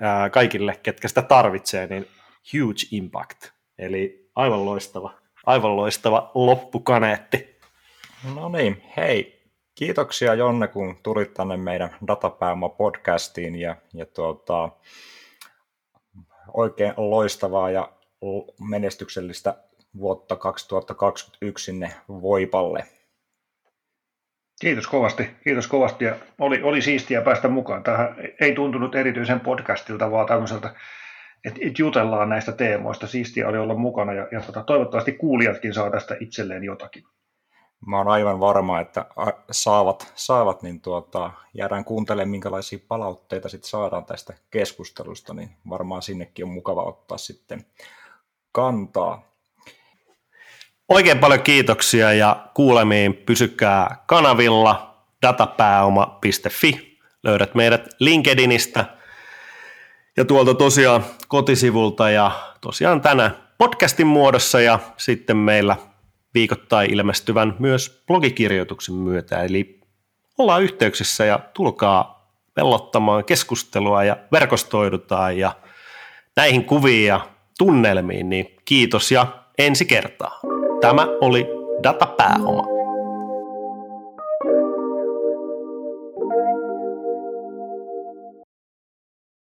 ää, kaikille, ketkä sitä tarvitsee, niin huge impact. Eli aivan loistava, aivan loistava loppukaneetti. No niin, hei, kiitoksia Jonne, kun tulit tänne meidän Datapääoma podcastiin ja, ja tuota, oikein loistavaa ja menestyksellistä vuotta 2021 sinne Voipalle. Kiitos kovasti, kiitos kovasti ja oli, oli siistiä päästä mukaan. Tähän ei tuntunut erityisen podcastilta, vaan tämmöiseltä, että et jutellaan näistä teemoista. Siistiä oli olla mukana ja, ja tota, toivottavasti kuulijatkin saa tästä itselleen jotakin. Mä oon aivan varma, että saavat, saavat niin tuota, jäädään kuuntelemaan, minkälaisia palautteita sit saadaan tästä keskustelusta, niin varmaan sinnekin on mukava ottaa sitten kantaa. Oikein paljon kiitoksia ja kuulemiin pysykää kanavilla datapääoma.fi. Löydät meidät LinkedInistä ja tuolta tosiaan kotisivulta ja tosiaan tänä podcastin muodossa ja sitten meillä viikoittain ilmestyvän myös blogikirjoituksen myötä. Eli ollaan yhteyksissä ja tulkaa pellottamaan keskustelua ja verkostoidutaan ja näihin kuviin ja tunnelmiin, niin kiitos ja ensi kertaa. Tämä oli Datapääoma.